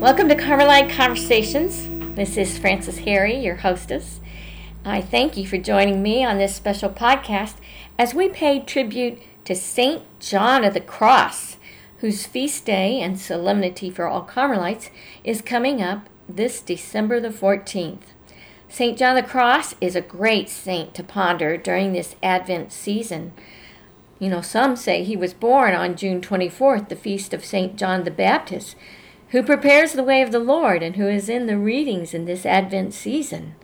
Welcome to Carmelite Conversations. This is Frances Harry, your hostess. I thank you for joining me on this special podcast as we pay tribute to St. John of the Cross, whose feast day and solemnity for all Carmelites is coming up this December the 14th. St. John of the Cross is a great saint to ponder during this Advent season. You know, some say he was born on June 24th, the feast of St. John the Baptist, who prepares the way of the Lord and who is in the readings in this Advent season.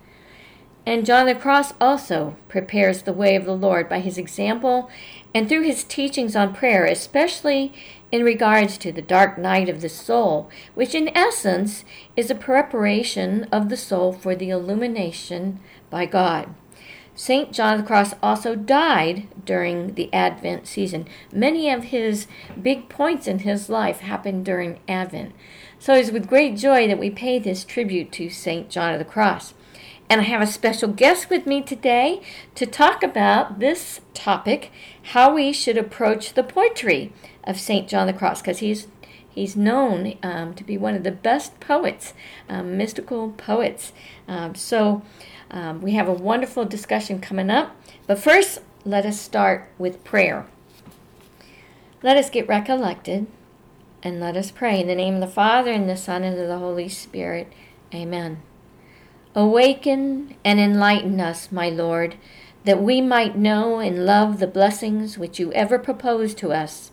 And John the Cross also prepares the way of the Lord by his example and through his teachings on prayer, especially in regards to the dark night of the soul, which in essence is a preparation of the soul for the illumination by God. St. John the Cross also died during the Advent season. Many of his big points in his life happened during Advent. So it is with great joy that we pay this tribute to St. John of the Cross. And I have a special guest with me today to talk about this topic how we should approach the poetry of St. John of the Cross, because he's He's known um, to be one of the best poets, um, mystical poets. Um, so, um, we have a wonderful discussion coming up. But first, let us start with prayer. Let us get recollected and let us pray. In the name of the Father, and the Son, and of the Holy Spirit. Amen. Awaken and enlighten us, my Lord, that we might know and love the blessings which you ever propose to us,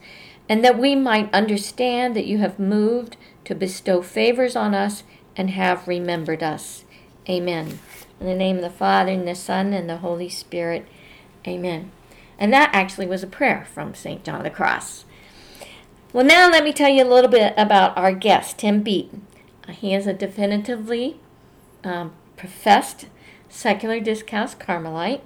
and that we might understand that you have moved to bestow favors on us and have remembered us. Amen. In the name of the Father, and the Son, and the Holy Spirit. Amen. And that actually was a prayer from St. John of the Cross. Well, now let me tell you a little bit about our guest, Tim Bete. He is a definitively um, professed secular discalced Carmelite,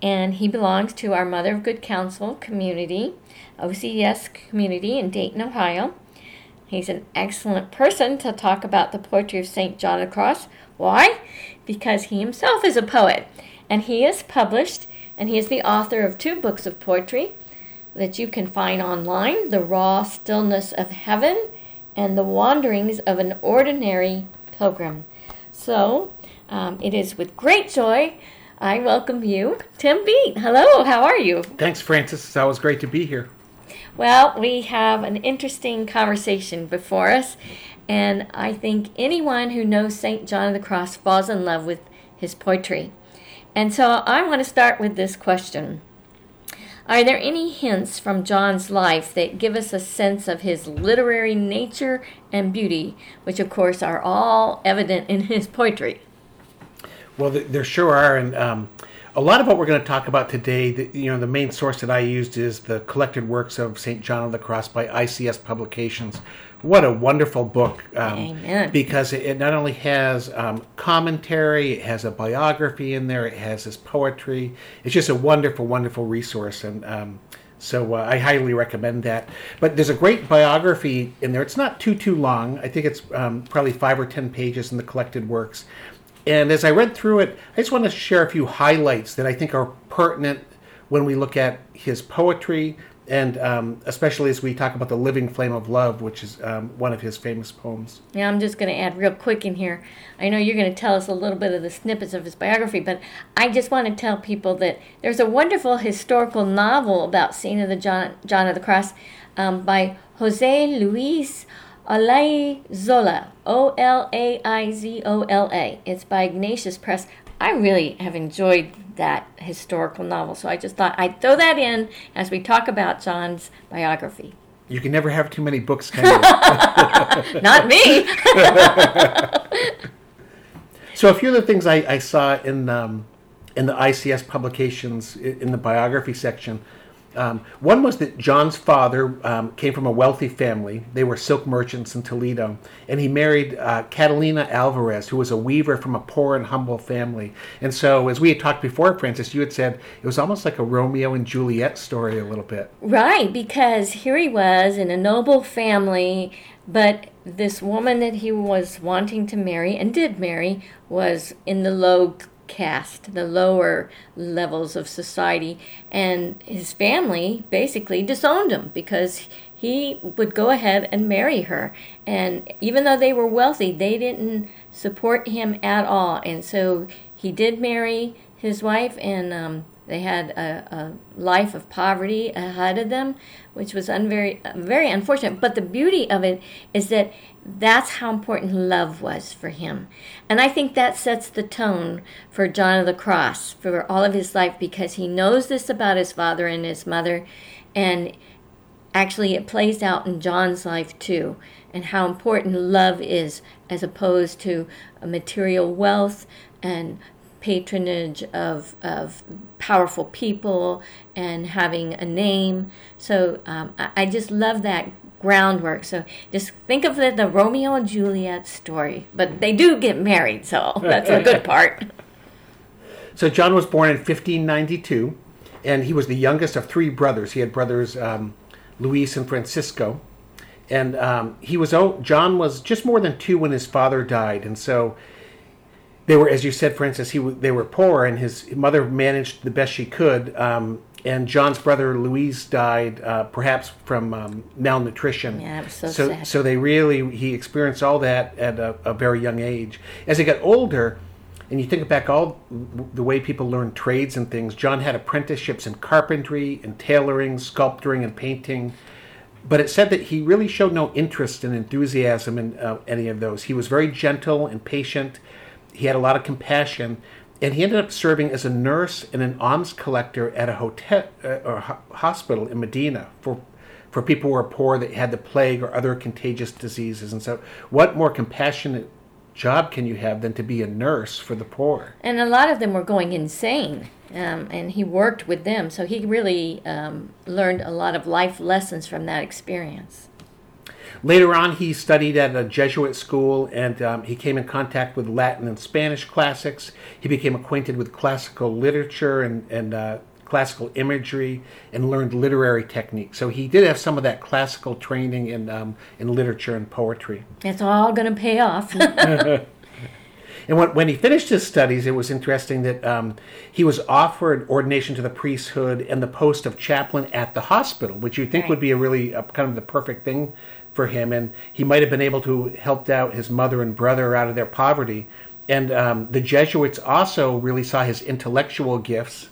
and he belongs to our Mother of Good Counsel community, OCDS community in Dayton, Ohio. He's an excellent person to talk about the poetry of St. John of the Cross. Why? because he himself is a poet. And he is published, and he is the author of two books of poetry that you can find online The Raw Stillness of Heaven and The Wanderings of an Ordinary Pilgrim. So um, it is with great joy I welcome you, Tim Bete. Hello, how are you? Thanks, Frances. It's always great to be here. Well, we have an interesting conversation before us, and I think anyone who knows St. John of the Cross falls in love with his poetry. And so I want to start with this question Are there any hints from John's life that give us a sense of his literary nature and beauty, which of course are all evident in his poetry? Well, there sure are. And um, a lot of what we're going to talk about today, the, you know, the main source that I used is the collected works of St. John of the Cross by ICS Publications, what a wonderful book um, because it, not only has um, commentary it has a biography in there it has his poetry. It's just a wonderful wonderful resource and um, so uh, i highly recommend that. But there's a great biography in there. It's not too too long. I think it's um, probably five or ten pages in the collected works and as i read through it i just want to share a few highlights that i think are pertinent when we look at his poetry and um, especially as we talk about the living flame of love which is um, one of his famous poems. Yeah i'm just going to add real quick in here. I know you're going to tell us a little bit of the snippets of his biography but i just want to tell people that there's a wonderful historical novel about saint of the john, john of the cross um, by jose luis olaizola o-l-a-i-z-o-l-a it's by ignatius press i really have enjoyed that historical novel. So I just thought I'd throw that in as we talk about John's biography. You can never have too many books, can you? Not me. so a few of the things I, I saw in um, in the ICS publications in the biography section um, one was that John's father um, came from a wealthy family. They were silk merchants in Toledo. And he married uh, Catalina Alvarez, who was a weaver from a poor and humble family. And so, as we had talked before, Frances, you had said it was almost like a Romeo and Juliet story a little bit. Right, because here he was in a noble family, but this woman that he was wanting to marry and did marry was in the low caste, the lower levels of society, and his family basically disowned him because he would go ahead and marry her. And even though they were wealthy, they didn't support him at all. And so he did marry his wife, and um, they had a, a, life of poverty ahead of them, which was un- very, very unfortunate. But the beauty of it is that that's how important love was for him. And I think that sets the tone for John of the Cross for all of his life because he knows this about his father and his mother. And actually, it plays out in John's life too, and how important love is as opposed to material wealth and patronage of, of powerful people and having a name. So um, I, I, just love that groundwork. So just think of the, the Romeo and Juliet story, but they do get married, so that's a good part. So John was born in 1592, and he was the youngest of three brothers. He had brothers um, Luis and Francisco, and um, he was oh, John was just more than two when his father died, and so they were, as you said, Frances. He they were poor, and his mother managed the best she could. Um, and John's brother Luis died, uh, perhaps from um, malnutrition. Yeah, so, so sad. So they really he experienced all that at a, a, very young age. As he got older, and you think back all the way people learn trades and things. John had apprenticeships in carpentry and tailoring, sculpturing, and painting. But it said that he really showed no interest and enthusiasm in uh, any of those. He was very gentle and patient he had a lot of compassion, and he ended up serving as a nurse and an alms collector at a hotel uh, or hospital in Medina for for people who were poor that had the plague or other contagious diseases. And so, what more compassionate job can you have than to be a nurse for the poor? And a lot of them were going insane. Um, and he worked with them, so he really um, learned a lot of life lessons from that experience. Later on, he studied at a Jesuit school and um, he came in contact with Latin and Spanish classics. He became acquainted with classical literature and, and uh, classical imagery and learned literary techniques. So he did have some of that classical training in, um, in literature and poetry. It's all going to pay off. And when, when he finished his studies, it was interesting that um, he was offered ordination to the priesthood and the post of chaplain at the hospital, which you'd think right. would be a really a, kind of the perfect thing for him, and he might have been able to help out his mother and brother out of their poverty. And um, the Jesuits also really saw his intellectual gifts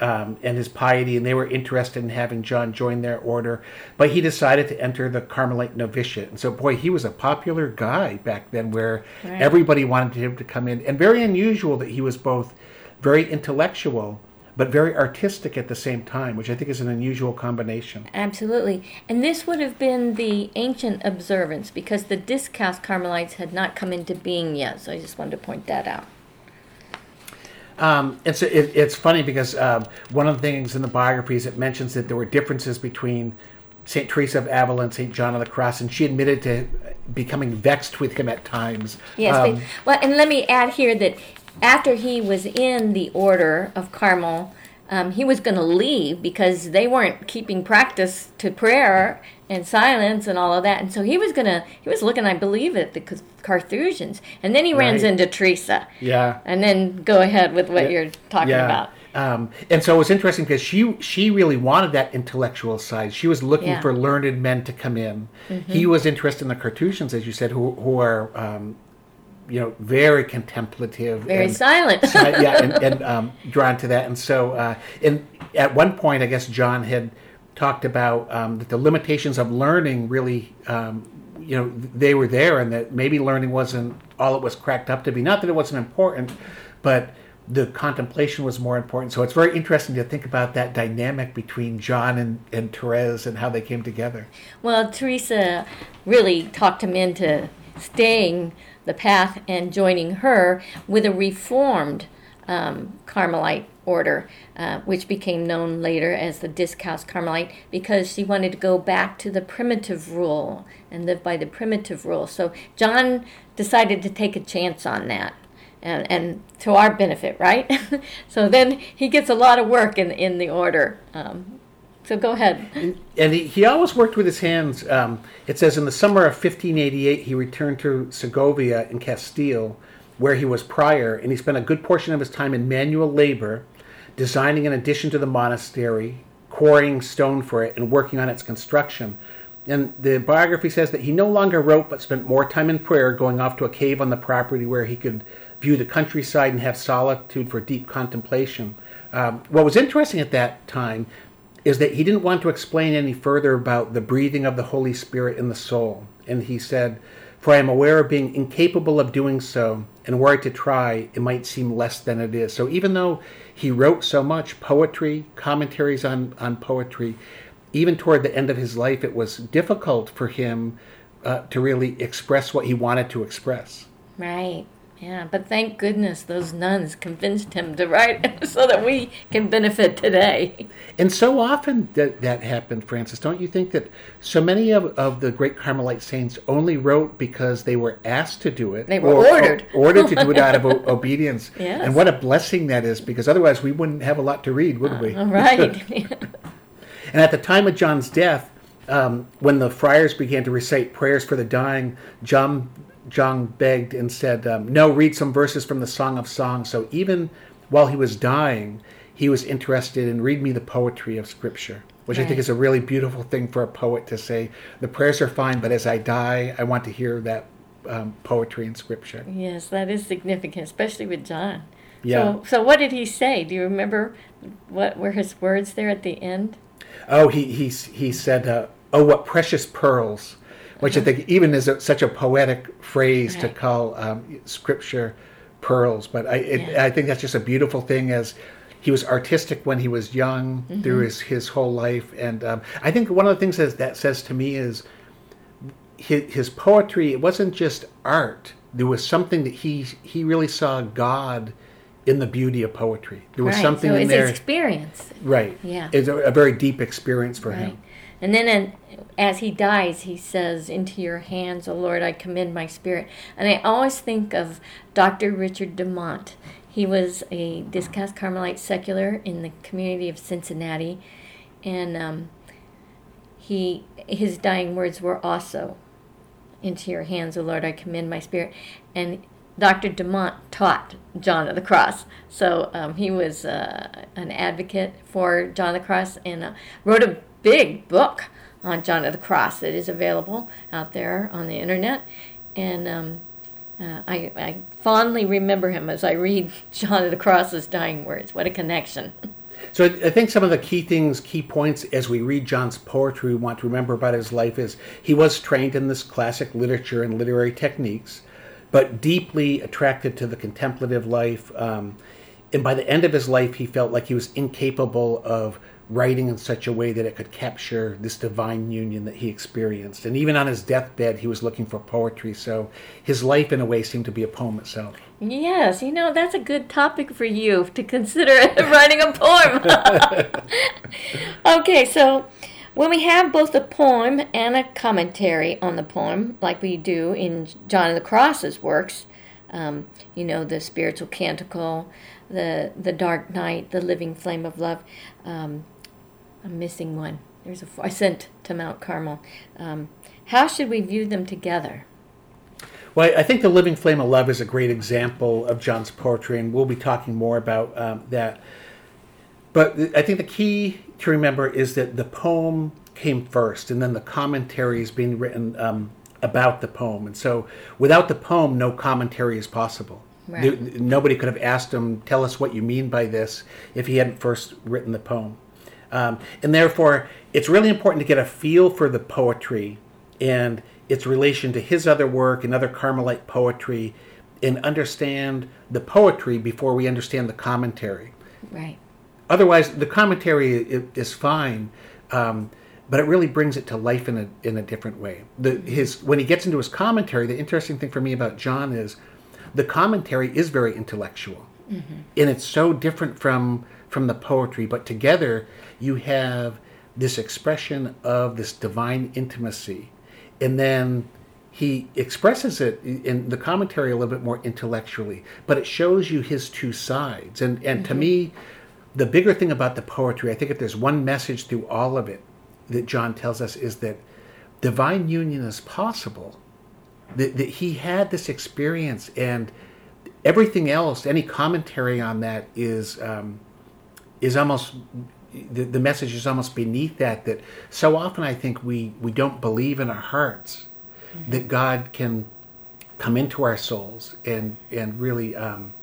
um, and his piety, and they were interested in having John join their order. But he decided to enter the Carmelite novitiate, and so boy, he was a popular guy back then, where right. everybody wanted him to come in, and very unusual that he was both very intellectual but very artistic at the same time, which I think is an unusual combination. Absolutely. And this would have been the ancient observance because the Discalced Carmelites had not come into being yet. So I just wanted to point that out. Um, it's it, it's funny because um, one of the things in the biographies it mentions that there were differences between Saint Teresa of Avila and Saint John of the Cross, and she admitted to becoming vexed with him at times. Yes, um, well, and let me add here that after he was in the order of Carmel, um, he was going to leave because they weren't keeping practice to prayer and silence and all of that. And so he was going to, he was looking, I believe, at the Carthusians. And then he right. runs into Teresa. Yeah. And then go ahead with what yeah. you're talking yeah. about. Um, and so it was interesting because she she really wanted that intellectual side. She was looking yeah. for learned men to come in. Mm-hmm. He was interested in the Carthusians, as you said, who who are um, you know, very contemplative, very and, silent. yeah, and, and um, drawn to that. And so, uh, and at one point, I guess John had talked about um, that the limitations of learning really, um, you know, they were there, and that maybe learning wasn't all it was cracked up to be. Not that it wasn't important, but the contemplation was more important. So it's very interesting to think about that dynamic between John and, and Teresa and how they came together. Well, Teresa really talked him into staying the path and joining her with a reformed um, Carmelite order, uh, which became known later as the Discalced Carmelite, because she wanted to go back to the primitive rule and live by the primitive rule. So John decided to take a chance on that. And, and to our benefit, right? so then he gets a lot of work in in the order. Um, so go ahead. And, he, he always worked with his hands. Um, it says in the summer of 1588, he returned to Segovia in Castile where he was prior, and he spent a good portion of his time in manual labor, designing an addition to the monastery, quarrying stone for it, and working on its construction. And the biography says that he no longer wrote, but spent more time in prayer, going off to a cave on the property where he could view the countryside and have solitude for deep contemplation. Um, what was interesting at that time is that he didn't want to explain any further about the breathing of the Holy Spirit in the soul. And he said, For I am aware of being incapable of doing so, and were I to try, it might seem less than it is. So even though he wrote so much poetry, commentaries on, on poetry, even toward the end of his life, it was difficult for him uh, to really express what he wanted to express. Right. Yeah, but thank goodness those nuns convinced him to write so that we can benefit today. And so often that, that happened, Frances. Don't you think that so many of, of the great Carmelite saints only wrote because they were asked to do it? They were or, ordered. Or, ordered to do it out of obedience. Yes. And what a blessing that is, because otherwise we wouldn't have a lot to read, would we? Uh, right. and at the time of John's death, um, when the friars began to recite prayers for the dying, John John begged and said, um, No, read some verses from the Song of Songs. So even while he was dying, he was interested in read me the poetry of Scripture, which right. I think is a really beautiful thing for a poet to say. The prayers are fine, but as I die, I want to hear that um, poetry in Scripture. Yes, that is significant, especially with John. Yeah. So, so what did he say? Do you remember what were his words there at the end? Oh, he he he said, uh, "Oh, what precious pearls." Which I think even is a, such a poetic phrase right. to call um, scripture pearls. But I, it, yeah. I think that's just a beautiful thing as he was artistic when he was young mm-hmm. through his, his whole life. And um, I think one of the things that, that says to me is his, his poetry, it wasn't just art. There was something that he, he really saw God in the beauty of poetry. There was right. something so in there. experience. Right. Yeah. It's a, a very deep experience for right. him. And then in, as he dies, he says, Into your hands, O Lord, I commend my spirit. And I always think of Dr. Richard DeMont. He was a Discalced Carmelite secular in the community of Cincinnati. And um, he his dying words were also, Into your hands, O Lord, I commend my spirit. And Dr. DeMont taught John of the Cross. So um, he was uh, an advocate for John of the Cross and uh, wrote a big book on John of the Cross that is available out there on the internet. And um, uh, I, I fondly remember him as I read John of the Cross's dying words. What a connection. So I think some of the key things, key points as we read John's poetry we want to remember about his life is he was trained in this classic literature and literary techniques, but deeply attracted to the contemplative life. Um, and by the end of his life, he felt like he was incapable of writing in such a way that it could capture this divine union that he experienced. And even on his deathbed, he was looking for poetry. So his life, in a way, seemed to be a poem itself. Yes, you know, that's a good topic for you to consider writing a poem. okay, so when we have both a poem and a commentary on the poem, like we do in John of the Cross's works, um, you know, the spiritual canticle, the the dark night, the living flame of love. Um, I'm missing one. There's Ascent to Mount Carmel. Um, how should we view them together? Well, I think the Living Flame of Love is a great example of John's poetry, and we'll be talking more about um, that. But I think the key to remember is that the poem came first, and then the commentary is being written um, about the poem. And so, without the poem, no commentary is possible. Right. nobody could have asked him, "Tell us what you mean by this," if he hadn't first written the poem. Um, and therefore, it's really important to get a feel for the poetry and its relation to his other work and other Carmelite poetry and understand the poetry before we understand the commentary. Right. Otherwise, the commentary is fine, um, but it really brings it to life in a in a different way. The his when he gets into his commentary, the interesting thing for me about John is the commentary is very intellectual, mm-hmm. and it's so different from from the poetry, but together you have this expression of this divine intimacy. And then he expresses it in the commentary a little bit more intellectually, but it shows you his two sides. And, and mm-hmm. to me, the bigger thing about the poetry, I think if there's one message through all of it that John tells us, is that divine union is possible. That, that he had this experience and everything else, any commentary on that is um, is almost the, the message is almost beneath that. That so often I think we we don't believe in our hearts mm-hmm. that God can come into our souls and and really um,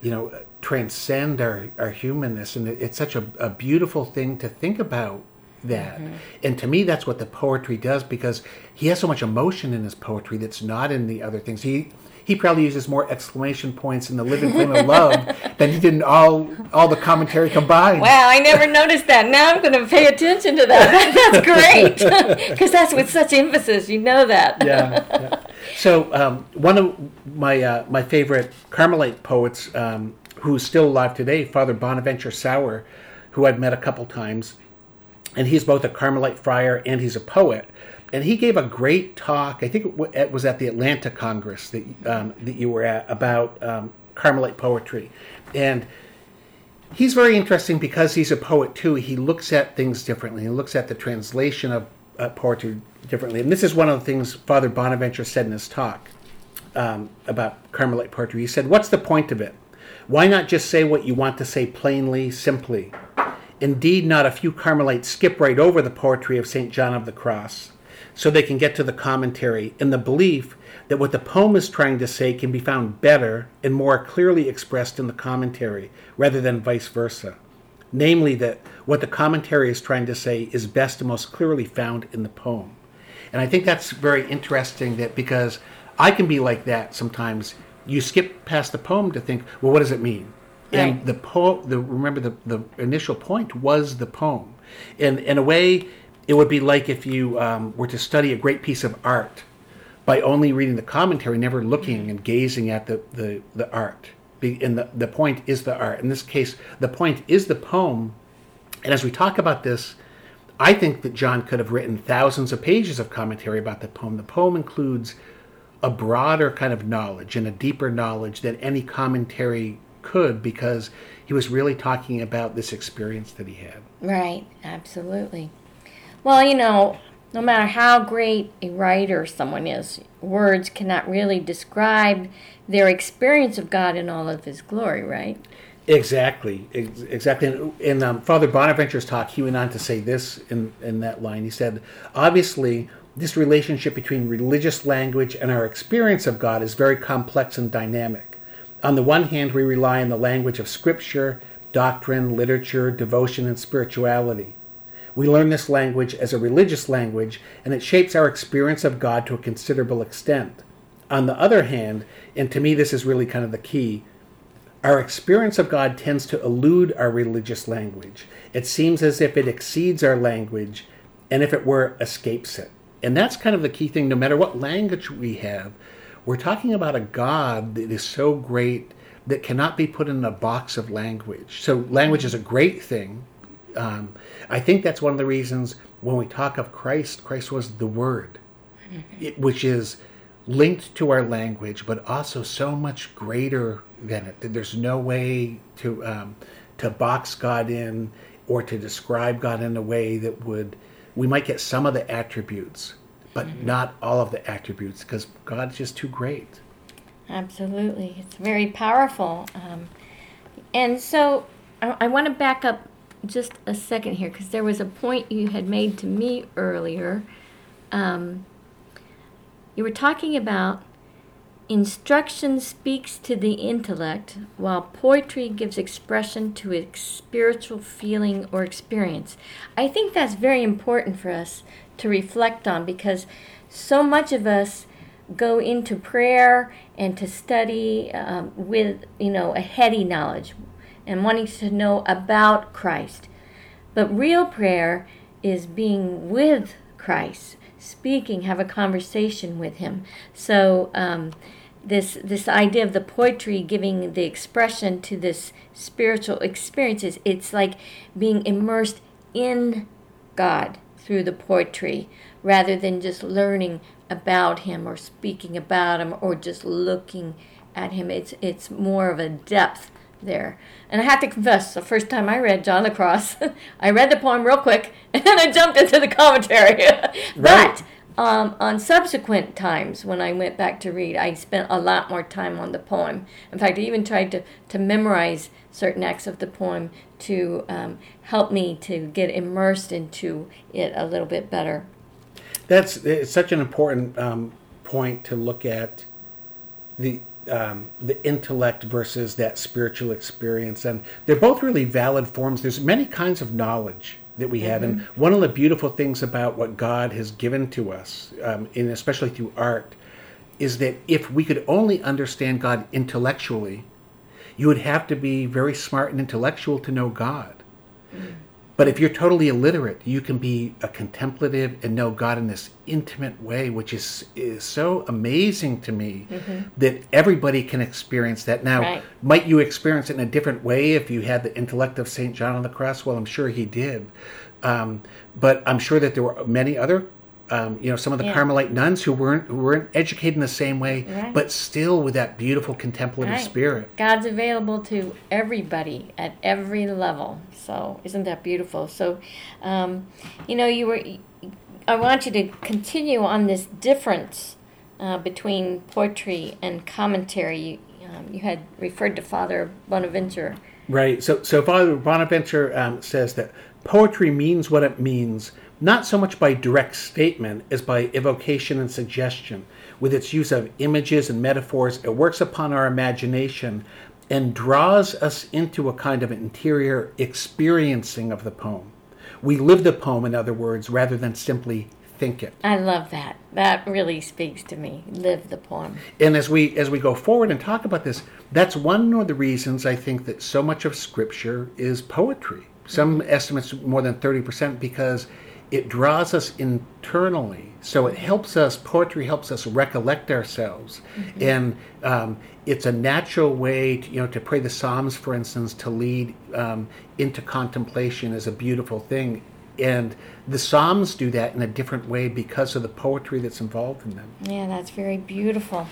you know transcend our, our humanness and it's such a, a beautiful thing to think about that mm-hmm. and to me that's what the poetry does because he has so much emotion in his poetry that's not in the other things he he probably uses more exclamation points in the living flame of love than he did in all all the commentary combined. Wow, I never noticed that. Now I'm going to pay attention to that. That's great because that's with such emphasis. You know that. yeah. yeah. So um, one of my uh, my favorite Carmelite poets, um, who's still alive today, Father Bonaventure Sauer, who I've met a couple times, and he's both a Carmelite friar and he's a poet and he gave a great talk. I think it was at the Atlanta Congress that um, that you were at about um, Carmelite poetry, and he's very interesting because he's a poet too. He looks at things differently. He looks at the translation of uh, poetry differently, and this is one of the things Father Bonaventure said in his talk um, about Carmelite poetry. He said, "What's the point of it? Why not just say what you want to say plainly, simply?" Indeed, not a few Carmelites skip right over the poetry of St. John of the Cross so they can get to the commentary in the belief that what the poem is trying to say can be found better and more clearly expressed in the commentary rather than vice versa. Namely, that what the commentary is trying to say is best and most clearly found in the poem. And I think that's very interesting that because I can be like that sometimes. You skip past the poem to think, well, what does it mean? Right. And the poem, the remember the, the initial point was the poem. And in a way, it would be like if you um, were to study a great piece of art by only reading the commentary, never looking and gazing at the, the, the art. And the, the point is the art. In this case, the point is the poem. And as we talk about this, I think that John could have written thousands of pages of commentary about the poem. The poem includes a broader kind of knowledge and a deeper knowledge than any commentary could because he was really talking about this experience that he had. Right, absolutely. Well, you know, no matter how great a writer someone is, words cannot really describe their experience of God in all of His glory, right? Exactly, exactly. In um, Father Bonaventure's talk, he went on to say this in, in that line. He said, Obviously, this relationship between religious language and our experience of God is very complex and dynamic. On the one hand, we rely on the language of Scripture, doctrine, literature, devotion, and spirituality. We learn this language as a religious language, and it shapes our experience of God to a considerable extent. On the other hand, and to me this is really kind of the key, our experience of God tends to elude our religious language. It seems as if it exceeds our language, and if it were, escapes it. And that's kind of the key thing. No matter what language we have, we're talking about a God that is so great that cannot be put in a box of language. So, language is a great thing, um, I think that's one of the reasons when we talk of Christ, Christ was the Word, mm-hmm. it, which is linked to our language, but also so much greater than it. There's no way to um, to box God in or to describe God in a way that would. We might get some of the attributes, but mm-hmm. not all of the attributes, because God's just too great. Absolutely, it's very powerful. Um, and so, I, I want to back up just a second here because there was a point you had made to me earlier. Um, you were talking about instruction speaks to the intellect while poetry gives expression to spiritual feeling or experience. I think that's very important for us to reflect on because so much of us go into prayer and to study um, with you know a heady knowledge and wanting to know about Christ. But real prayer is being with Christ, speaking, have a conversation with Him. So um, this this idea of the poetry giving the expression to this spiritual experiences, it's like being immersed in God through the poetry rather than just learning about him or speaking about him or just looking at him it's it's more of a depth there. And I have to confess, the first time I read John the Cross, I read the poem real quick and then I jumped into the commentary. but um, on subsequent times when I went back to read, I spent a lot more time on the poem. In fact, I even tried to, to memorize certain acts of the poem to um, help me to get immersed into it a little bit better. That's it's such an important um, point to look at the um, the intellect versus that spiritual experience, and they're both really valid forms. There's many kinds of knowledge that we have, mm-hmm. and one of the beautiful things about what God has given to us, um, and especially through art, is that if we could only understand God intellectually, you would have to be very smart and intellectual to know God. Mm-hmm. But if you're totally illiterate, you can be a contemplative and know God in this intimate way, which is is so amazing to me mm-hmm. that everybody can experience that. Now, right. might you experience it in a different way if you had the intellect of Saint John on the Cross? Well, I'm sure he did. Um, but I'm sure that there were many other um, you know, some of the yeah. Carmelite nuns who weren't who weren't educated in the same way, right. but still with that beautiful contemplative right. spirit. God's available to everybody at every level. So isn't that beautiful? So, um, you know, you were. I want you to continue on this difference uh, between poetry and commentary. You, um, you had referred to Father Bonaventure. Right. So, so Father Bonaventure um, says that poetry means what it means not so much by direct statement as by evocation and suggestion. With its use of images and metaphors, it works upon our imagination and draws us into a kind of interior experiencing of the poem. We live the poem, in other words, rather than simply think it. I love that. That really speaks to me. Live the poem. And as we as we go forward and talk about this, that's one of the reasons I think that so much of scripture is poetry. Some estimates more than 30% because it draws us internally. So it helps us, poetry helps us recollect ourselves. Mm-hmm. And um, it's a natural way, to, you know, to pray the Psalms, for instance, to lead um, into contemplation is a beautiful thing. And the Psalms do that in a different way because of the poetry that's involved in them. Yeah, that's very beautiful.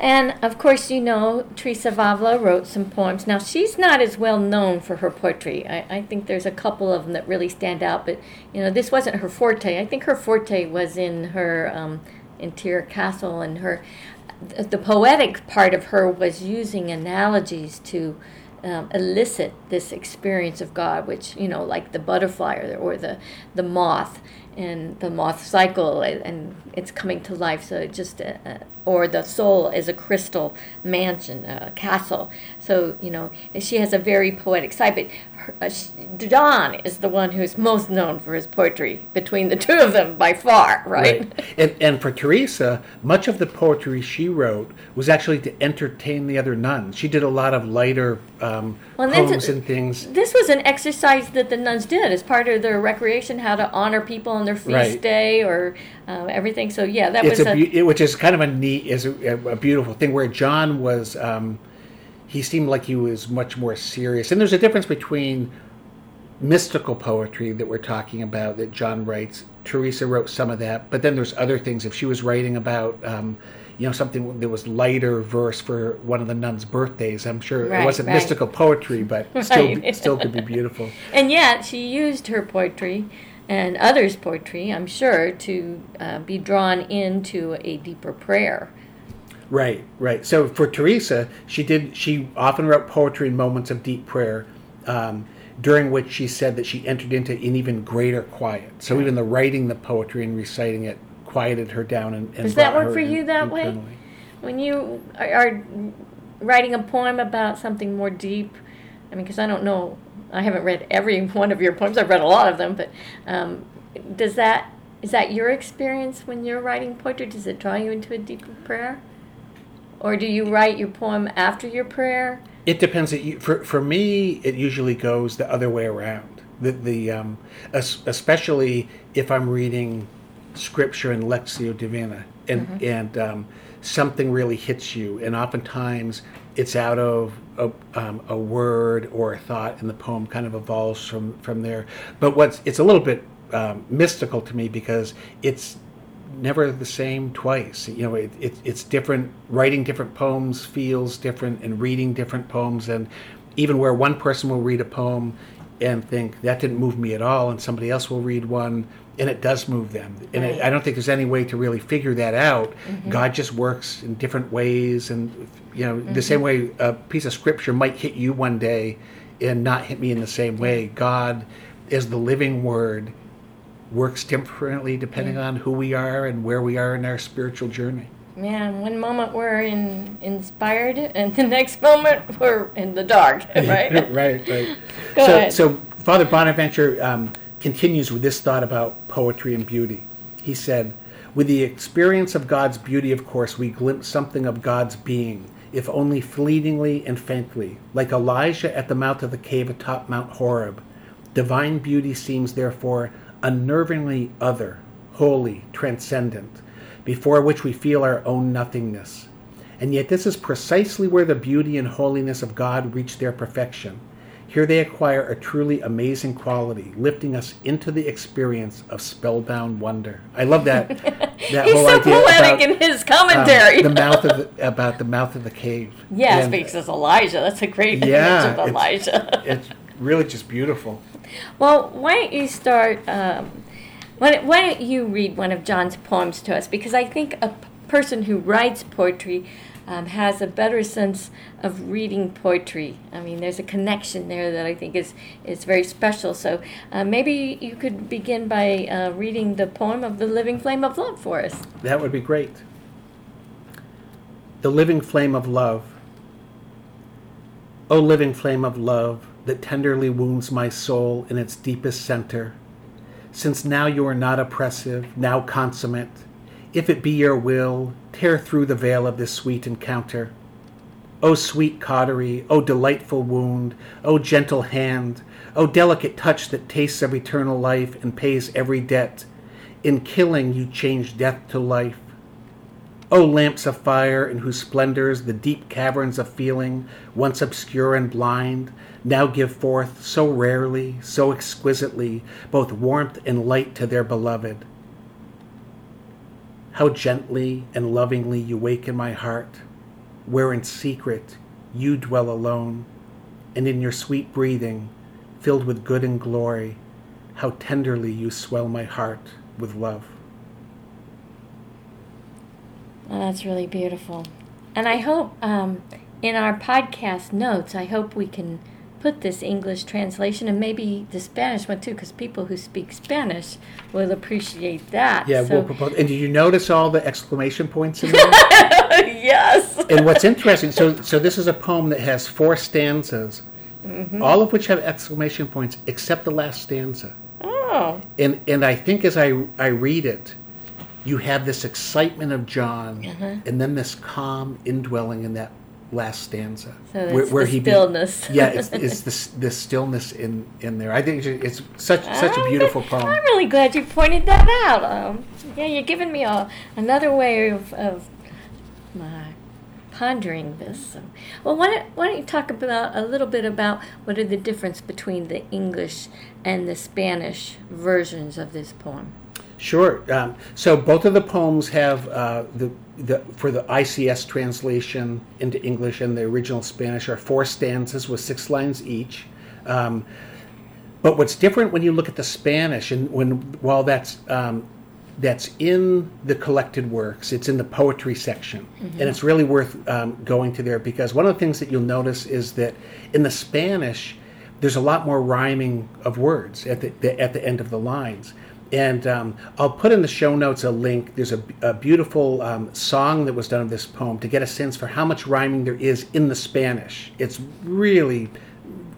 And of course, you know, Teresa of Avila wrote some poems. Now, she's not as well known for her poetry. I, I, think there's a couple of them that really stand out, but, you know, this wasn't her forte. I think her forte was in her um, interior castle and her. The poetic part of her was using analogies to um, elicit this experience of God, which, you know, like the butterfly or the, or the, the moth and the moth cycle and it's coming to life. So just, uh, uh or the soul is a crystal mansion, a castle. So, you know, she has a very poetic side, but uh, John is the one who's most known for his poetry between the two of them by far, right? right. And, and for Teresa, much of the poetry she wrote was actually to entertain the other nuns. She did a lot of lighter um, well, poems and things. This was an exercise that the nuns did as part of their recreation, how to honor people on their feast right. day or uh, everything. So yeah, that it's was a, a, which is kind of a neat, is a, a beautiful thing. Where John was, um, he seemed like he was much more serious. And there's a difference between mystical poetry that we're talking about that John writes. Teresa wrote some of that, but then there's other things. If she was writing about um, you know something that was lighter verse for one of the nuns' birthdays. I'm sure right, it wasn't right. mystical poetry, but still right. still could be beautiful. And yet she used her poetry and others' poetry, I'm sure, to uh, be drawn into a deeper prayer. Right, right. So for Teresa, she did. She often wrote poetry in moments of deep prayer. Um, during which she said that she entered into an even greater quiet. So even the writing the poetry and reciting it quieted her down and, and does that work for you in, that internally. way when you are, are, writing a poem about something more deep i mean because i don't know i haven't read every one of your poems i've read a lot of them but um, does that is that your experience when you're writing poetry does it draw you into a deeper prayer or do you write your poem after your prayer? It depends. For, for me it usually goes the other way around. The, the um, especially if i'm reading scripture and lectio divina and mm-hmm. and um, something really hits you. And oftentimes it's out of a, um, a, word or a thought and the poem kind of evolves from from there. But what's it's a little bit um, mystical to me because it's never the same twice you know it, it, it's different writing different poems feels different and reading different poems and even where one person will read a poem and think that didn't move me at all, and somebody else will read one and it does move them. And Right. it, I don't think there's any way to really figure that out. Mm-hmm. God just works in different ways, and you know, the same mm-hmm. way a piece of scripture might hit you one day and not hit me in the same way. God is the living Word, works differently depending on who we are and where we are in our spiritual journey. Yeah, one moment we're in, inspired, and the next moment we're in the dark, right? right, right. Go so, ahead. so Father Bonaventure um, continues with this thought about poetry and beauty. He said, With the experience of God's beauty, of course, we glimpse something of God's being, if only fleetingly and faintly, like Elijah at the mouth of the cave atop Mount Horeb. Divine beauty seems, therefore, unnervingly other, holy, transcendent, before which we feel our own nothingness. And yet, this is precisely where the beauty and holiness of God reach their perfection. Here they acquire a truly amazing quality, lifting us into the experience of spellbound wonder. I love that. that He's whole so idea poetic about, in his um, commentary. the mouth of the, about the mouth of the cave. Yeah, And because it's Elijah. That's a great Yeah, image of it's- Elijah. it's really just beautiful. Well, why don't you start? Um, why, don't- why don't you read one of John's poems to us? Because I think a p- person who writes poetry um, has a better sense of reading poetry. I mean, there's a connection there that I think is is very special. So uh, maybe you could begin by uh, reading the poem of the living flame of love for us. That would be great. The living flame of love. O living flame of love that tenderly wounds my soul in its deepest center, since now you are not oppressive, now consummate, if it be your will, tear through the veil of this sweet encounter. O sweet cautery, O delightful wound, O gentle hand, O delicate touch that tastes of eternal life and pays every debt. In killing, you change death to life. O lamps of fire, in whose splendors the deep caverns of feeling, once obscure and blind, now give forth so rarely, so exquisitely, both warmth and light to their beloved. How gently and lovingly you waken my heart, where in secret you dwell alone, and in your sweet breathing, filled with good and glory, how tenderly you swell my heart with love. Well, that's really beautiful. And I hope um, in our podcast notes, I hope we can put this English translation and maybe the Spanish one too, because people who speak Spanish will appreciate that. Yeah, So, we'll propose. And did you notice all the exclamation points in there? yes. and what's interesting, so so this is a poem that has four stanzas, Mm-hmm. all of which have exclamation points except the last stanza. Oh, And and I think as I I read it, you have this excitement of John, Uh-huh. and then this calm indwelling in that last stanza, so it's the be- stillness. yeah, it's, it's the, the stillness in, in there. I think it's such such a beautiful poem. I'm really glad you pointed that out. Um, yeah, you're giving me a, another way of, of uh, pondering this. So, well, why don't, why don't you talk about a little bit about what are the difference between the English and the Spanish versions of this poem? Sure. Um, so both of the poems have uh, the, the for the ICS translation into English and the original Spanish are four stanzas with six lines each. Um, but what's different when you look at the Spanish and when while that's um, that's in the collected works, it's in the poetry section, and it's really worth um, going to there because one of the things that you'll notice is that in the Spanish, there's a lot more rhyming of words at the, the at the end of the lines. And um, I'll put in the show notes a link. There's a, a beautiful um, song that was done of this poem to get a sense for how much rhyming there is in the Spanish. It's really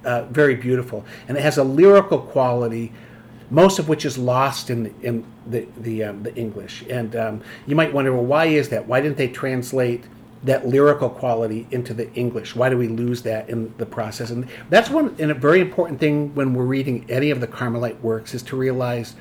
uh, very beautiful, and it has a lyrical quality, most of which is lost in the, in the the, um, the English. And um, you might wonder, well, why is that? Why didn't they translate that lyrical quality into the English? Why do we lose that in the process? And that's one and a very important thing when we're reading any of the Carmelite works is to realize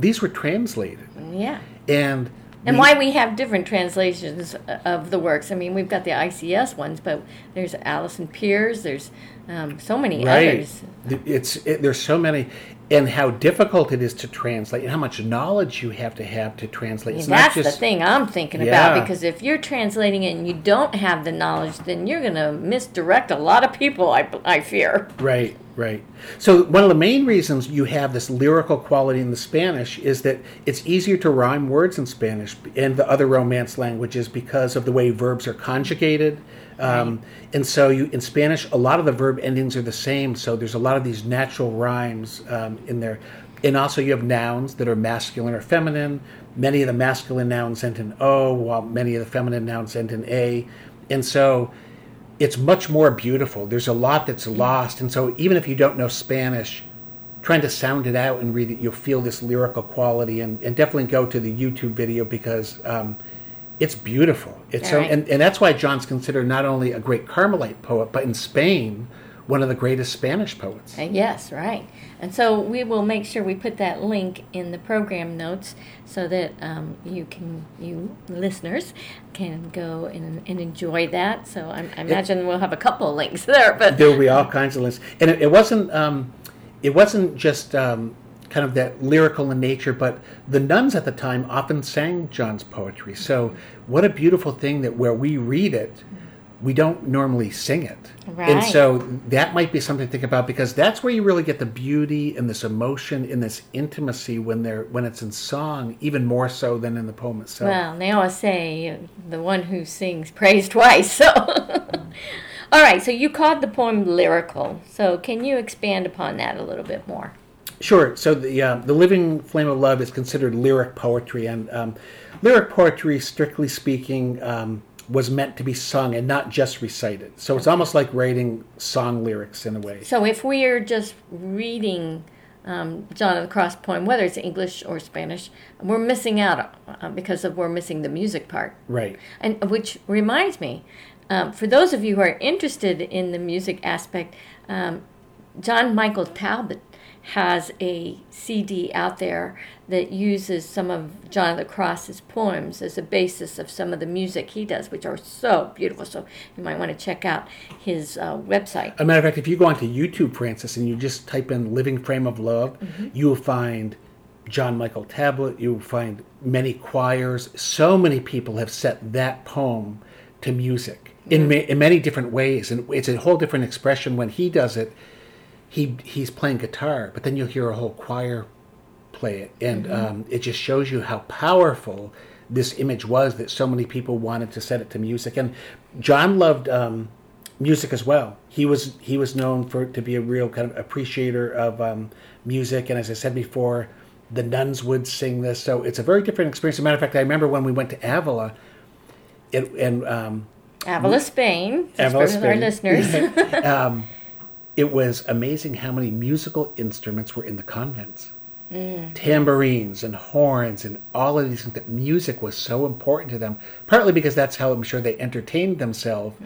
these were translated Yeah. and. And why we have different translations of the works. I mean, we've got the ICS ones, but there's Allison Peers, there's um, so many right. others. It's it, there's so many, and how difficult it is to translate, and how much knowledge you have to have to translate. It's not That's just- the thing I'm thinking Yeah. about because if you're translating it and you don't have the knowledge, then you're going to misdirect a lot of people. I, I fear. Right, right. So one of the main reasons you have this lyrical quality in the Spanish is that it's easier to rhyme words in Spanish and the other Romance languages because of the way verbs are conjugated. Um, and so you in Spanish, a lot of the verb endings are the same. So there's a lot of these natural rhymes um, in there. And also you have nouns that are masculine or feminine. Many of the masculine nouns end in O, while many of the feminine nouns end in A. And so it's much more beautiful. There's a lot that's lost, and so even if you don't know Spanish, trying to sound it out and read it, you'll feel this lyrical quality. And, and definitely go to the YouTube video because um, it's beautiful. It's so, Right. and, and that's why John's considered not only a great Carmelite poet, but in Spain, one of the greatest Spanish poets. Uh, Yes, right. And so we will make sure we put that link in the program notes so that um, you can, you listeners, can go and, and enjoy that. So I, I imagine we'll have a couple of links there. But there will be all kinds of links, and it, it wasn't um, it wasn't just um, kind of that lyrical in nature, but the nuns at the time often sang John's poetry. So what a beautiful thing that where we read it, we don't normally sing it, and so that might be something to think about because that's where you really get the beauty and this emotion and this intimacy when they're when it's in song, even more so than in the poem itself. Well, they always say uh, the one who sings prays twice. So, all right. So you called the poem lyrical. So can you expand upon that a little bit more? Sure. So the uh, the living flame of love is considered lyric poetry, and um, lyric poetry, strictly speaking, um, was meant to be sung and not just recited. So it's almost like writing song lyrics in a way. So if we are just reading um, John of the Cross poem, whether it's English or Spanish, we're missing out uh, because of we're missing the music part. Right. And which reminds me, um, for those of you who are interested in the music aspect, um, John Michael Talbot has a CD out there that uses some of John of the Cross's poems as a basis of some of the music he does, which are so beautiful. So you might want to check out his uh, website. As a matter of fact, if you go onto YouTube, Frances, and you just type in "Living Flame of Love," you will find John Michael Talbot. You will find many choirs. So many people have set that poem to music in ma- in many different ways, and it's a whole different expression when he does it. He he's playing guitar, but then you'll hear a whole choir play it, and um, it just shows you how powerful this image was that so many people wanted to set it to music. And John loved um, music as well. He was he was known for to be a real kind of appreciator of um, music, and as I said before, the nuns would sing this. So it's a very different experience. As a matter of fact, I remember when we went to Avila, it, and um, Avila, Spain, Avila, for our Spain. listeners. it was amazing how many musical instruments were in the convents. Tambourines and horns and all of these things. That music was so important to them, partly because that's how I'm sure they entertained themselves,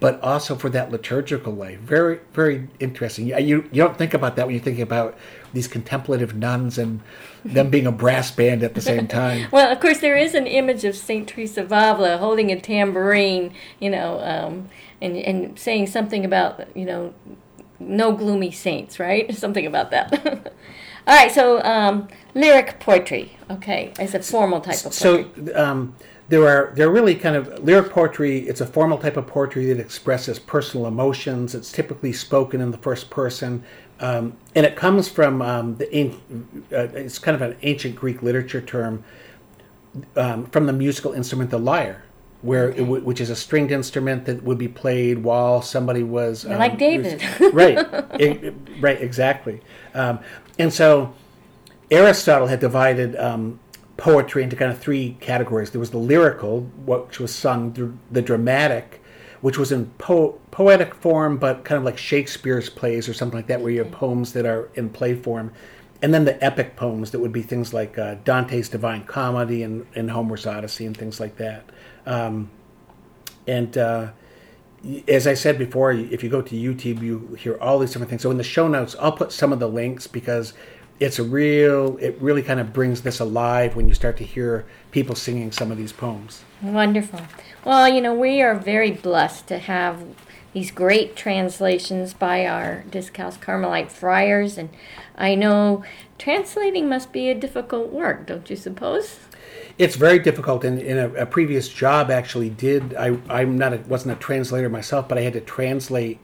but also for that liturgical life. Very, very interesting. You, you you don't think about that when you think about these contemplative nuns and them being a brass band at the same time. Well, of course, there is an image of Saint Teresa of Avila holding a tambourine, you know, um, and and saying something about you know, no gloomy saints, right? Something about that. All right, so um, lyric poetry, okay, as a formal type of poetry. So um, there are there are really kind of lyric poetry. It's a formal type of poetry that expresses personal emotions. It's typically spoken in the first person, um, and it comes from um, the uh, it's kind of an ancient Greek literature term um, from the musical instrument the lyre. Where it w- which is a stringed instrument that would be played while somebody was um, like David. right, It- right, exactly. Um, and so Aristotle had divided um, poetry into kind of three categories. There was the lyrical, which was sung, the, the dramatic, which was in po- poetic form, but kind of like Shakespeare's plays or something like that, where you have poems that are in play form. And then the epic poems that would be things like uh, Dante's Divine Comedy and, and Homer's Odyssey and things like that. Um, and uh, as I said before, if you go to YouTube, you hear all these different things. So in the show notes, I'll put some of the links because it's a real, it really kind of brings this alive when you start to hear people singing some of these poems. Wonderful. Well, you know, we are very blessed to have these great translations by our Discalced Carmelite friars, and I know translating must be a difficult work, don't you suppose? It's very difficult. In, in a, a previous job, actually, did I? I'm not a, wasn't a translator myself, but I had to translate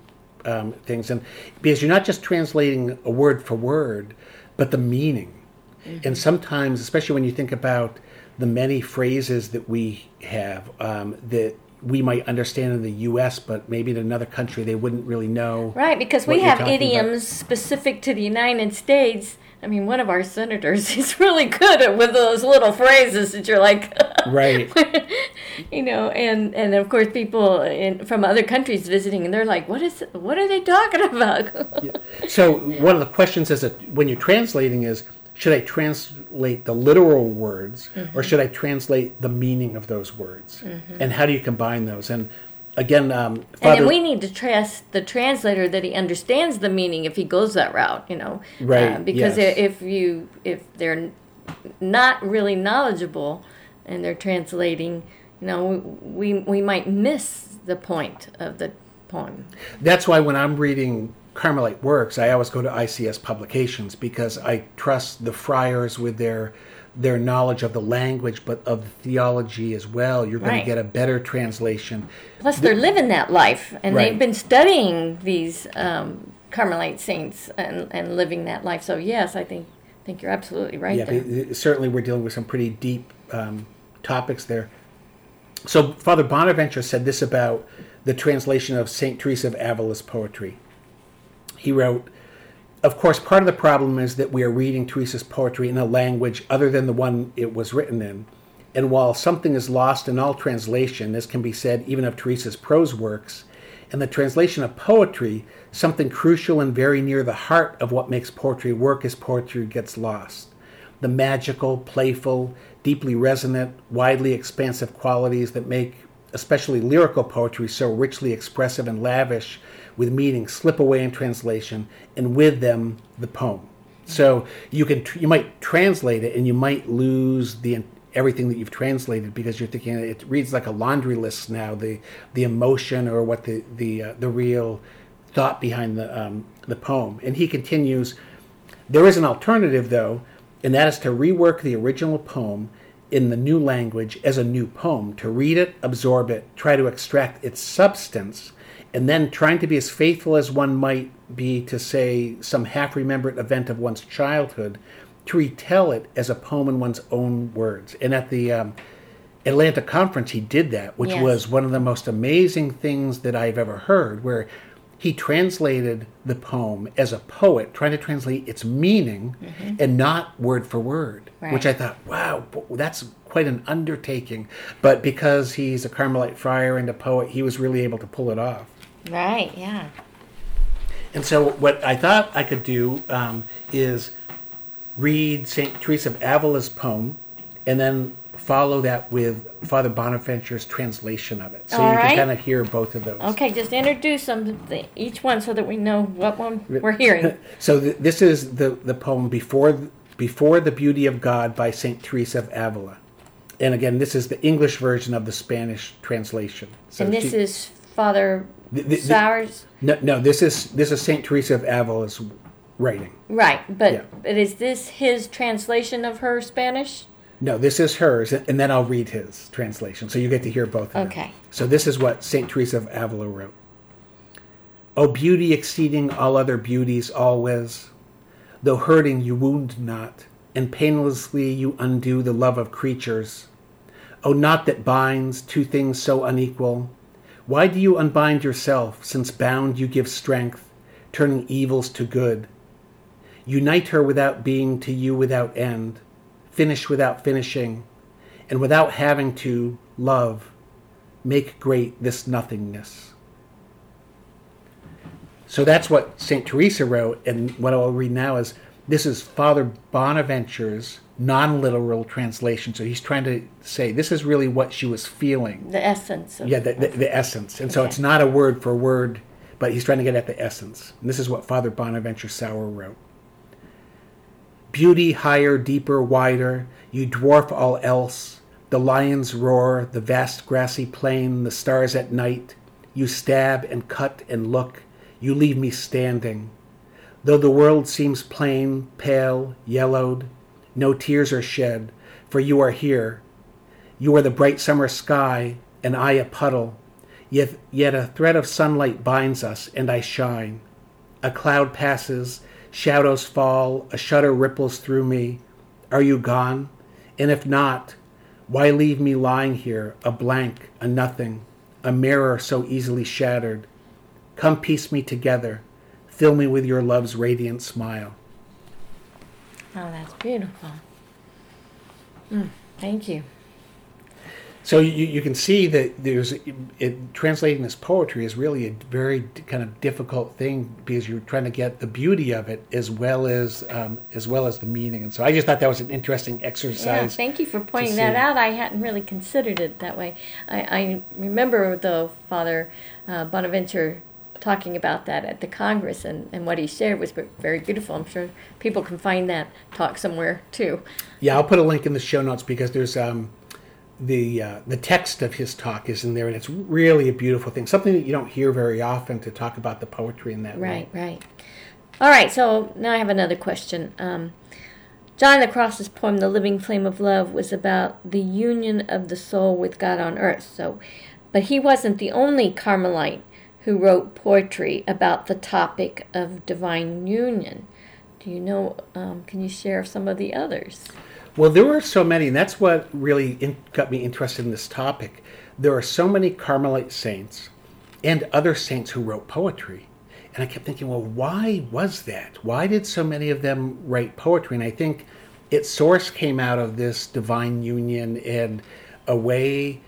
um, things, and because you're not just translating a word for word, but the meaning. Mm-hmm. And sometimes, especially when you think about the many phrases that we have um, that we might understand in the U.S., but maybe in another country they wouldn't really know. Right, because we have idioms about. specific to the United States. I mean, one of our senators is really good at with those little phrases that you're like, right, you know, and and of course people in, from other countries visiting, and they're like, what is what are they talking about? yeah. So one of the questions is that when you're translating is should I translate the literal words mm-hmm. or should I translate the meaning of those words? Mm-hmm. And how do you combine those? And again, um, Father, and then we need to trust the translator that he understands the meaning if he goes that route, you know, right? Uh, because yes. if you if they're not really knowledgeable and they're translating, you know, we we might miss the point of the poem. That's why when I'm reading Carmelite works, I always go to ICS publications because I trust the friars with their their knowledge of the language, but of the theology as well. You're going right. to get a better translation. Plus, they're living that life, and right. they've been studying these um, Carmelite saints and, and living that life. So, yes, I think think you're absolutely right. Yeah, there. certainly, we're dealing with some pretty deep um, topics there. So, Father Bonaventure said this about the translation of Saint Teresa of Avila's poetry. He wrote, Of course, part of the problem is that we are reading Teresa's poetry in a language other than the one it was written in. And while something is lost in all translation, this can be said even of Teresa's prose works, in the translation of poetry, something crucial and very near the heart of what makes poetry work as poetry gets lost. The magical, playful, deeply resonant, widely expansive qualities that make especially lyrical poetry so richly expressive and lavish with meaning slip away in translation, and with them the poem. So you can you might translate it, and you might lose the everything that you've translated because you're thinking it reads like a laundry list now. The the emotion or what the the uh, the real thought behind the um, the poem. And he continues. There is an alternative though, and that is to rework the original poem in the new language as a new poem, to read it, absorb it, try to extract its substance, and then trying to be as faithful as one might be to say some half remembered event of one's childhood to retell it as a poem in one's own words and at the um, atlanta conference he did that which yes. was one of the most amazing things that i've ever heard where he translated the poem as a poet trying to translate its meaning mm-hmm. and not word for word right. which i thought wow that's quite an undertaking but because he's a carmelite friar and a poet he was really able to pull it off Right, yeah. And so, what I thought I could do um, is read St. Teresa of Avila's poem and then follow that with Father Bonaventure's translation of it. So All you right. can kind of hear both of those. Okay, just introduce them, each one, so that we know what one we're hearing. so, th- this is the, the poem Before, Before the Beauty of God by St. Teresa of Avila. And again, this is the English version of the Spanish translation. So and this she, is Father Sowers. No, no. This is this is Saint Teresa of Avila's writing. Right, but yeah. but is this his translation of her Spanish? No, this is hers, and then I'll read his translation, so you get to hear both of okay. them. Okay. So this is what Saint Teresa of Avila wrote. O beauty exceeding all other beauties always, though hurting you wound not, and painlessly you undo the love of creatures. O knot that binds two things so unequal, why do you unbind yourself, since bound you give strength, turning evils to good? Unite her without being to you without end, finish without finishing, and without having to love, make great this nothingness. So that's what St. Teresa wrote, and what I'll read now is this is Father Bonaventure's non literal translation. So he's trying to say this is really what she was feeling. The essence. yeah, the, the, the, essence. And so okay. it's not a word for word, but he's trying to get at the essence. And this is what Father Bonaventure Sauer wrote Beauty higher, deeper, wider, you dwarf all else. The lion's roar, the vast grassy plain, the stars at night, You stab and cut and look, you leave me standing. Though the world seems plain, pale, yellowed, no tears are shed, for you are here. You are the bright summer sky, and I a puddle. Yet, yet a thread of sunlight binds us, and I shine. A cloud passes, shadows fall, a shudder ripples through me. Are you gone? And if not, why leave me lying here, a blank, a nothing, a mirror so easily shattered? Come piece me together, fill me with your love's radiant smile. Oh, that's beautiful. Mm, thank you. So you, you can see that there's it, translating this poetry is really a very kind of difficult thing because you're trying to get the beauty of it as well as um, as well as the meaning. And so I just thought that was an interesting exercise. Yeah, thank you for pointing that out. I hadn't really considered it that way. I, I remember though Father uh, Bonaventure talking about that at the Congress, and, and what he shared was very beautiful. I'm sure people can find that talk somewhere too. Yeah, I'll put a link in the show notes because there's um, the uh, the text of his talk is in there, and it's really a beautiful thing. Something that you don't hear very often to talk about the poetry in that right, way. Right, right. All right. So now I have another question. Um, John the Cross's poem, "The Living Flame of Love," was about the union of the soul with God on earth. So, but he wasn't the only Carmelite who wrote poetry about the topic of divine union. Do you know? Um, can you share some of the others? Well, there were so many, and that's what really in, got me interested in this topic. There are so many Carmelite saints and other saints who wrote poetry. And I kept thinking, well, why was that? Why did so many of them write poetry? And I think its source came out of this divine union and a way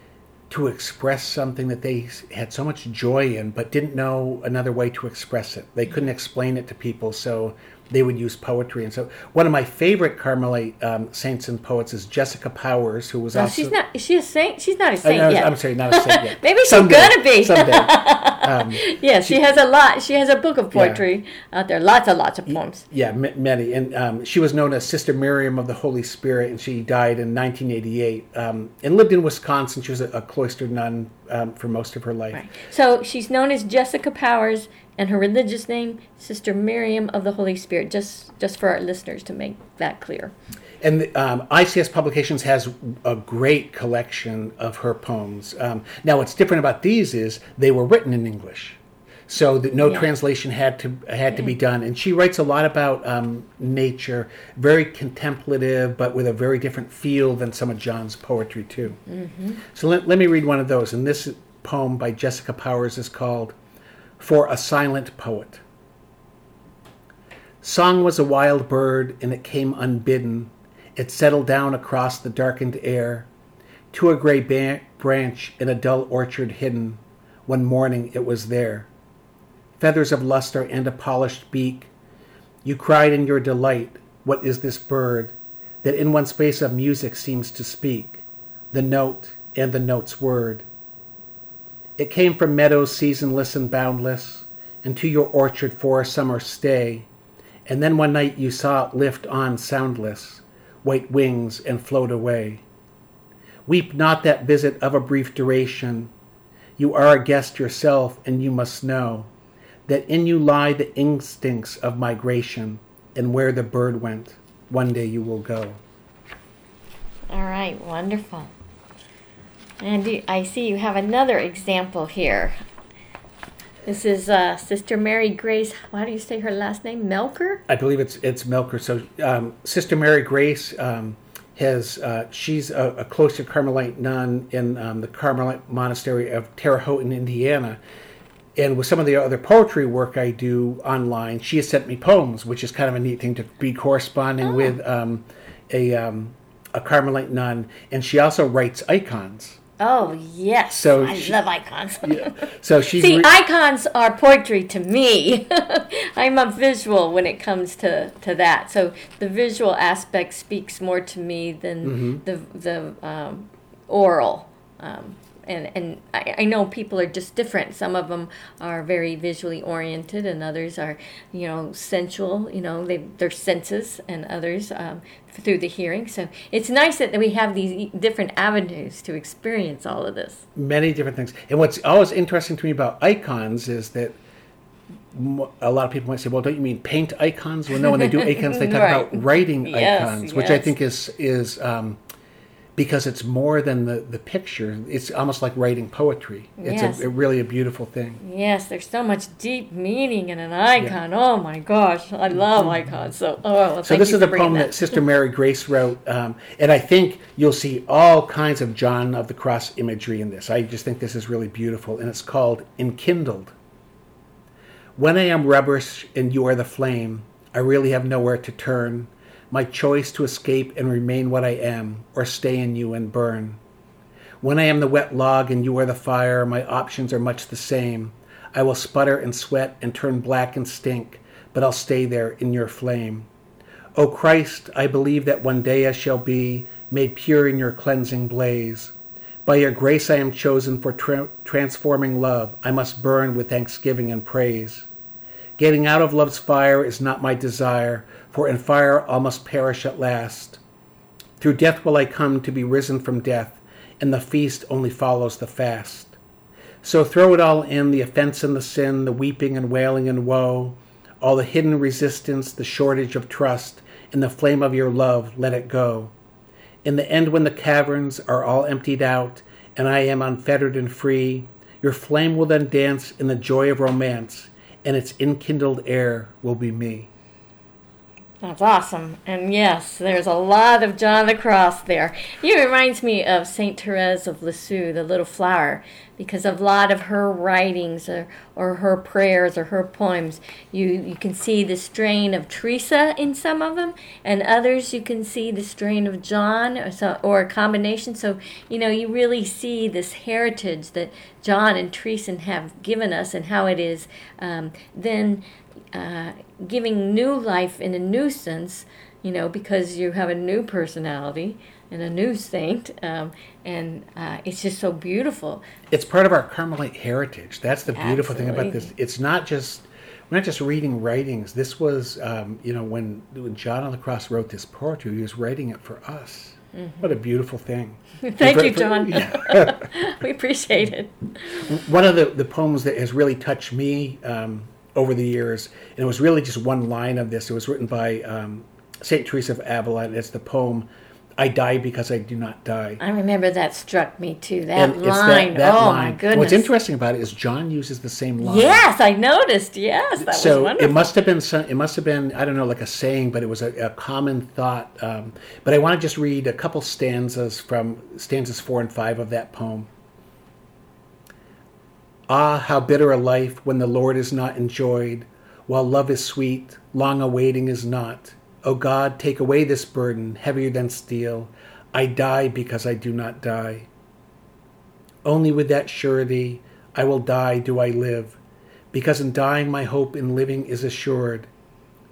to express something that they had so much joy in, but didn't know another way to express it. They couldn't explain it to people, so they would use poetry. And so, one of my favorite Carmelite um, saints and poets is Jessica Powers, who was no, also. She's not. Is she a saint? She's not a saint uh, no, yet. I'm sorry, not a saint yet. Maybe she's Someday. gonna be. Someday. Um, yeah, she, she, has a lot. She has a book of poetry yeah. out there. Lots and lots of poems. Yeah, m- many. And um, she was known as Sister Miriam of the Holy Spirit, and she died in 1988 um, and lived in Wisconsin. She was a, a cloistered nun um, for most of her life. Right. So she's known as Jessica Powers and her religious name sister miriam of the holy spirit just just for our listeners to make that clear and um, ics publications has a great collection of her poems um, now what's different about these is they were written in english so that no yeah. translation had to had to be done and she writes a lot about um, nature very contemplative but with a very different feel than some of john's poetry too mm-hmm. so let, let me read one of those and this poem by jessica powers is called for a silent poet. Song was a wild bird, and it came unbidden. It settled down across the darkened air to a gray ba- branch in a dull orchard hidden. One morning it was there. Feathers of luster and a polished beak. You cried in your delight, What is this bird that in one space of music seems to speak? The note and the note's word. It came from meadows seasonless and boundless, into your orchard for a summer stay, and then one night you saw it lift on soundless, white wings, and float away. Weep not that visit of a brief duration. You are a guest yourself, and you must know that in you lie the instincts of migration, and where the bird went, one day you will go. All right, wonderful. And I see you have another example here. This is uh, Sister Mary Grace. How do you say her last name? Melker. I believe it's it's Melker. So um, Sister Mary Grace um, has uh, she's a, a cloistered Carmelite nun in um, the Carmelite monastery of Terre Haute in Indiana. And with some of the other poetry work I do online, she has sent me poems, which is kind of a neat thing to be corresponding oh. with um, a um, a Carmelite nun. And she also writes icons. Oh yes, so I she, love icons. yeah. So she see re- icons are poetry to me. I'm a visual when it comes to, to that. So the visual aspect speaks more to me than mm-hmm. the the um, oral um, and and I, I know people are just different. Some of them are very visually oriented, and others are, you know, sensual. You know, they their senses, and others um, through the hearing. So it's nice that we have these different avenues to experience all of this. Many different things, and what's always interesting to me about icons is that a lot of people might say, "Well, don't you mean paint icons?" Well, no. When they do icons, they talk right. about writing yes, icons, which. I think is is um, because it's more than the, the picture. It's almost like writing poetry. It's yes. a, a, really a beautiful thing. Yes, there's so much deep meaning in an icon. Yeah. Oh my gosh, I love mm-hmm. icons. So, oh, well, so this is a poem that. that. Sister Mary Grace wrote, um, and I think you'll see all kinds of John of the Cross imagery in this. I just think this is really beautiful, and it's called "Enkindled." When I am rubbish and you are the flame, I really have nowhere to turn my choice to escape and remain what I am, or stay in you and burn. When I am the wet log and you are the fire, my options are much the same. I will sputter and sweat and turn black and stink, but I'll stay there in your flame. O Christ, I believe that one day I shall be made pure in your cleansing blaze. By your grace I am chosen for tra- transforming love. I must burn with thanksgiving and praise. Getting out of love's fire is not my desire, for in fire all must perish at last. Through death will I come to be risen from death, and the feast only follows the fast. So throw it all in the offense and the sin, the weeping and wailing and woe, all the hidden resistance, the shortage of trust, in the flame of your love, let it go. In the end, when the caverns are all emptied out, and I am unfettered and free, your flame will then dance in the joy of romance, and its enkindled air will be me. That's awesome. And yes, there's a lot of John the Cross there. He reminds me of St. Therese of Lisieux, the little flower, because a lot of her writings or, or her prayers or her poems. You, you can see the strain of Teresa in some of them, and others you can see the strain of John or, so, or a combination. So, you know, you really see this heritage that John and Teresa have given us and how it is um, then uh, giving new life in a new sense, you know, because you have a new personality and a new saint, um, and uh, it's just so beautiful. It's part of our Carmelite heritage. That's the beautiful Absolutely. thing about this. It's not just we're not just reading writings. This was, um, you know, when, when John on the Cross wrote this poetry, he was writing it for us. Mm-hmm. What a beautiful thing. Thank you, John. Yeah. we appreciate it. One of the, the poems that has really touched me um, over the years, and it was really just one line of this. It was written by um, Saint Teresa of Avila. and It's the poem "I die because I do not die." I remember that struck me too. That and line. That, that oh line. my goodness! What's interesting about it is John uses the same line. Yes, I noticed. Yes, that so was wonderful. it must have been some, it must have been I don't know like a saying, but it was a, a common thought. Um, but I want to just read a couple stanzas from stanzas four and five of that poem. Ah, how bitter a life when the Lord is not enjoyed, while love is sweet, long awaiting is not. O God, take away this burden, heavier than steel. I die because I do not die. Only with that surety, I will die, do I live, because in dying my hope in living is assured.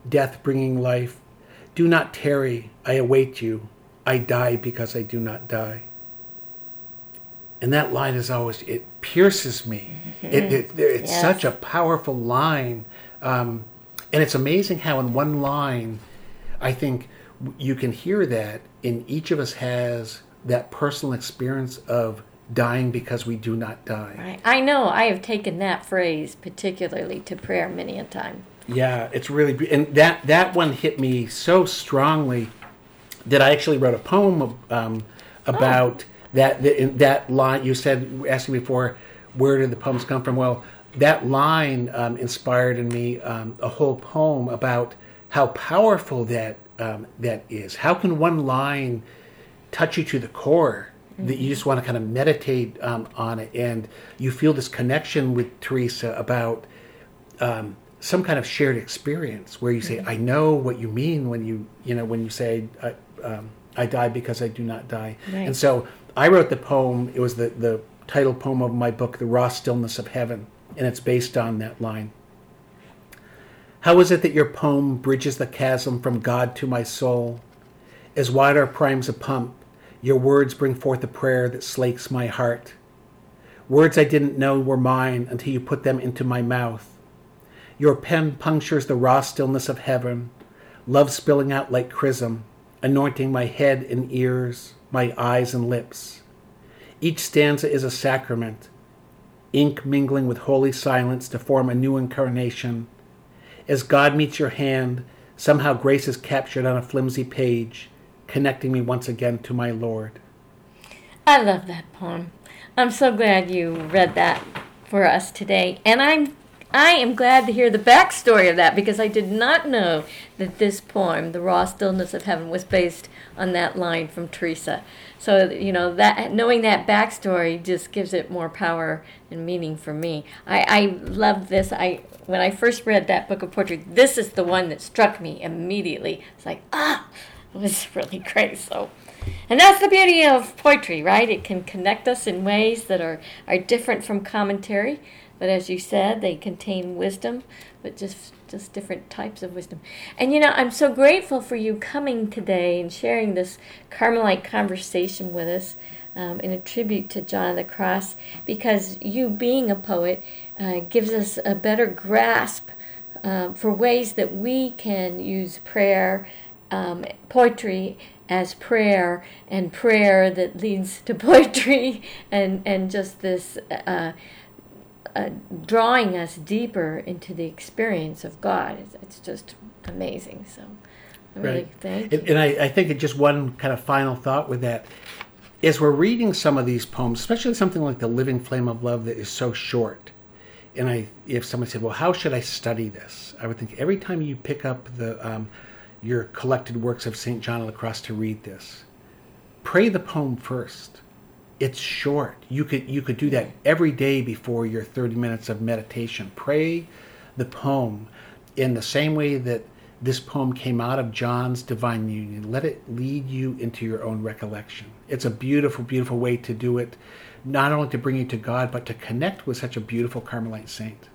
Death bringing life, do not tarry, I await you. I die because I do not die. And that line is always, it pierces me. Mm-hmm. It, it, it's yes. such a powerful line. Um, and it's amazing how, in one line, I think you can hear that, and each of us has that personal experience of dying because we do not die. Right. I know. I have taken that phrase particularly to prayer many a time. Yeah, it's really and that that one hit me so strongly that I actually wrote a poem um, about. Oh that that, that line you said asking before where did the poems come from well that line um, inspired in me um, a whole poem about how powerful that um, that is how can one line touch you to the core mm-hmm. that you just want to kind of meditate um, on it and you feel this connection with teresa about um, some kind of shared experience where you say mm-hmm. i know what you mean when you you know when you say uh, um, I die because I do not die. Right. And so I wrote the poem. It was the, the title poem of my book, The Raw Stillness of Heaven, and it's based on that line. How is it that your poem bridges the chasm from God to my soul? As water primes a pump, your words bring forth a prayer that slakes my heart. Words I didn't know were mine until you put them into my mouth. Your pen punctures the raw stillness of heaven, love spilling out like chrism, anointing my head and ears, my eyes and lips. Each stanza is a sacrament, ink mingling with holy silence to form a new incarnation. As God meets your hand, somehow grace is captured on a flimsy page, connecting me once again to my Lord. I love that poem. I'm so glad you read that for us today. And I'm I am glad to hear the backstory of that because I did not know that this poem, The Raw Stillness of Heaven, was based on that line from Teresa. So, you know, that knowing that backstory just gives it more power and meaning for me. I, I love this. I when I first read that book of poetry, this is the one that struck me immediately. It's like, ah, it was really great. So and that's the beauty of poetry, right? It can connect us in ways that are, are different from commentary. But as you said, they contain wisdom, but just just different types of wisdom. And you know, I'm so grateful for you coming today and sharing this Carmelite conversation with us um, in a tribute to John of the Cross, because you being a poet uh, gives us a better grasp um, for ways that we can use prayer, um, poetry as prayer, and prayer that leads to poetry, and and just this. Uh, uh, drawing us deeper into the experience of God. It's, it's just amazing. So, really Right. thank And, you. and I, I think it just one kind of final thought with that. As we're reading some of these poems, especially something like The Living Flame of Love that is so short, and I, if someone said, "Well, how should I study this?" I would think every time you pick up the um, your collected works of Saint John of the Cross to read this, pray the poem first. It's short. You could you could do that every day before your 30 minutes of meditation. Pray the poem in the same way that this poem came out of John's divine union. Let it lead you into your own recollection. It's a beautiful, beautiful way to do it, not only to bring you to God, but to connect with such a beautiful Carmelite saint.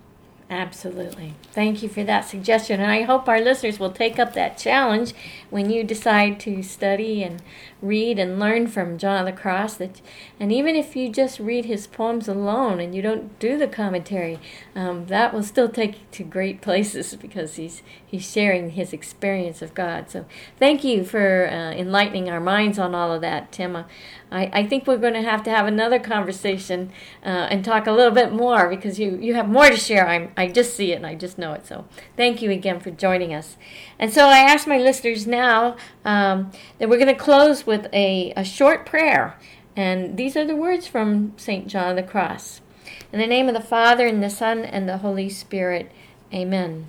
Absolutely. Thank you for that suggestion. And I hope our listeners will take up that challenge when you decide to study and read and learn from John of the Cross. That, and even if you just read his poems alone and you don't do the commentary, um, that will still take you to great places because he's, he's sharing his experience of God. So thank you for uh, enlightening our minds on all of that, Tim. Uh, I, I think we're going to have to have another conversation uh, and talk a little bit more because you, you have more to share. I'm, I just see it and I just know it. So thank you again for joining us. And so I ask my listeners now um, that we're going to close with a, a short prayer. And these are the words from St. John of the Cross. In the name of the Father, and the Son, and the Holy Spirit, amen.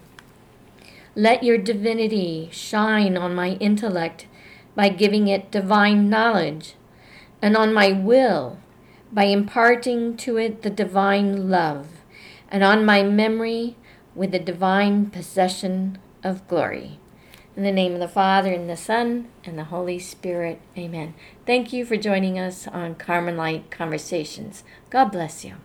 Let your divinity shine on my intellect by giving it divine knowledge, and on my will by imparting to it the divine love, and on my memory with the divine possession of glory. In the name of the Father, and the Son, and the Holy Spirit, amen. Thank you for joining us on Carmelite Conversations. God bless you.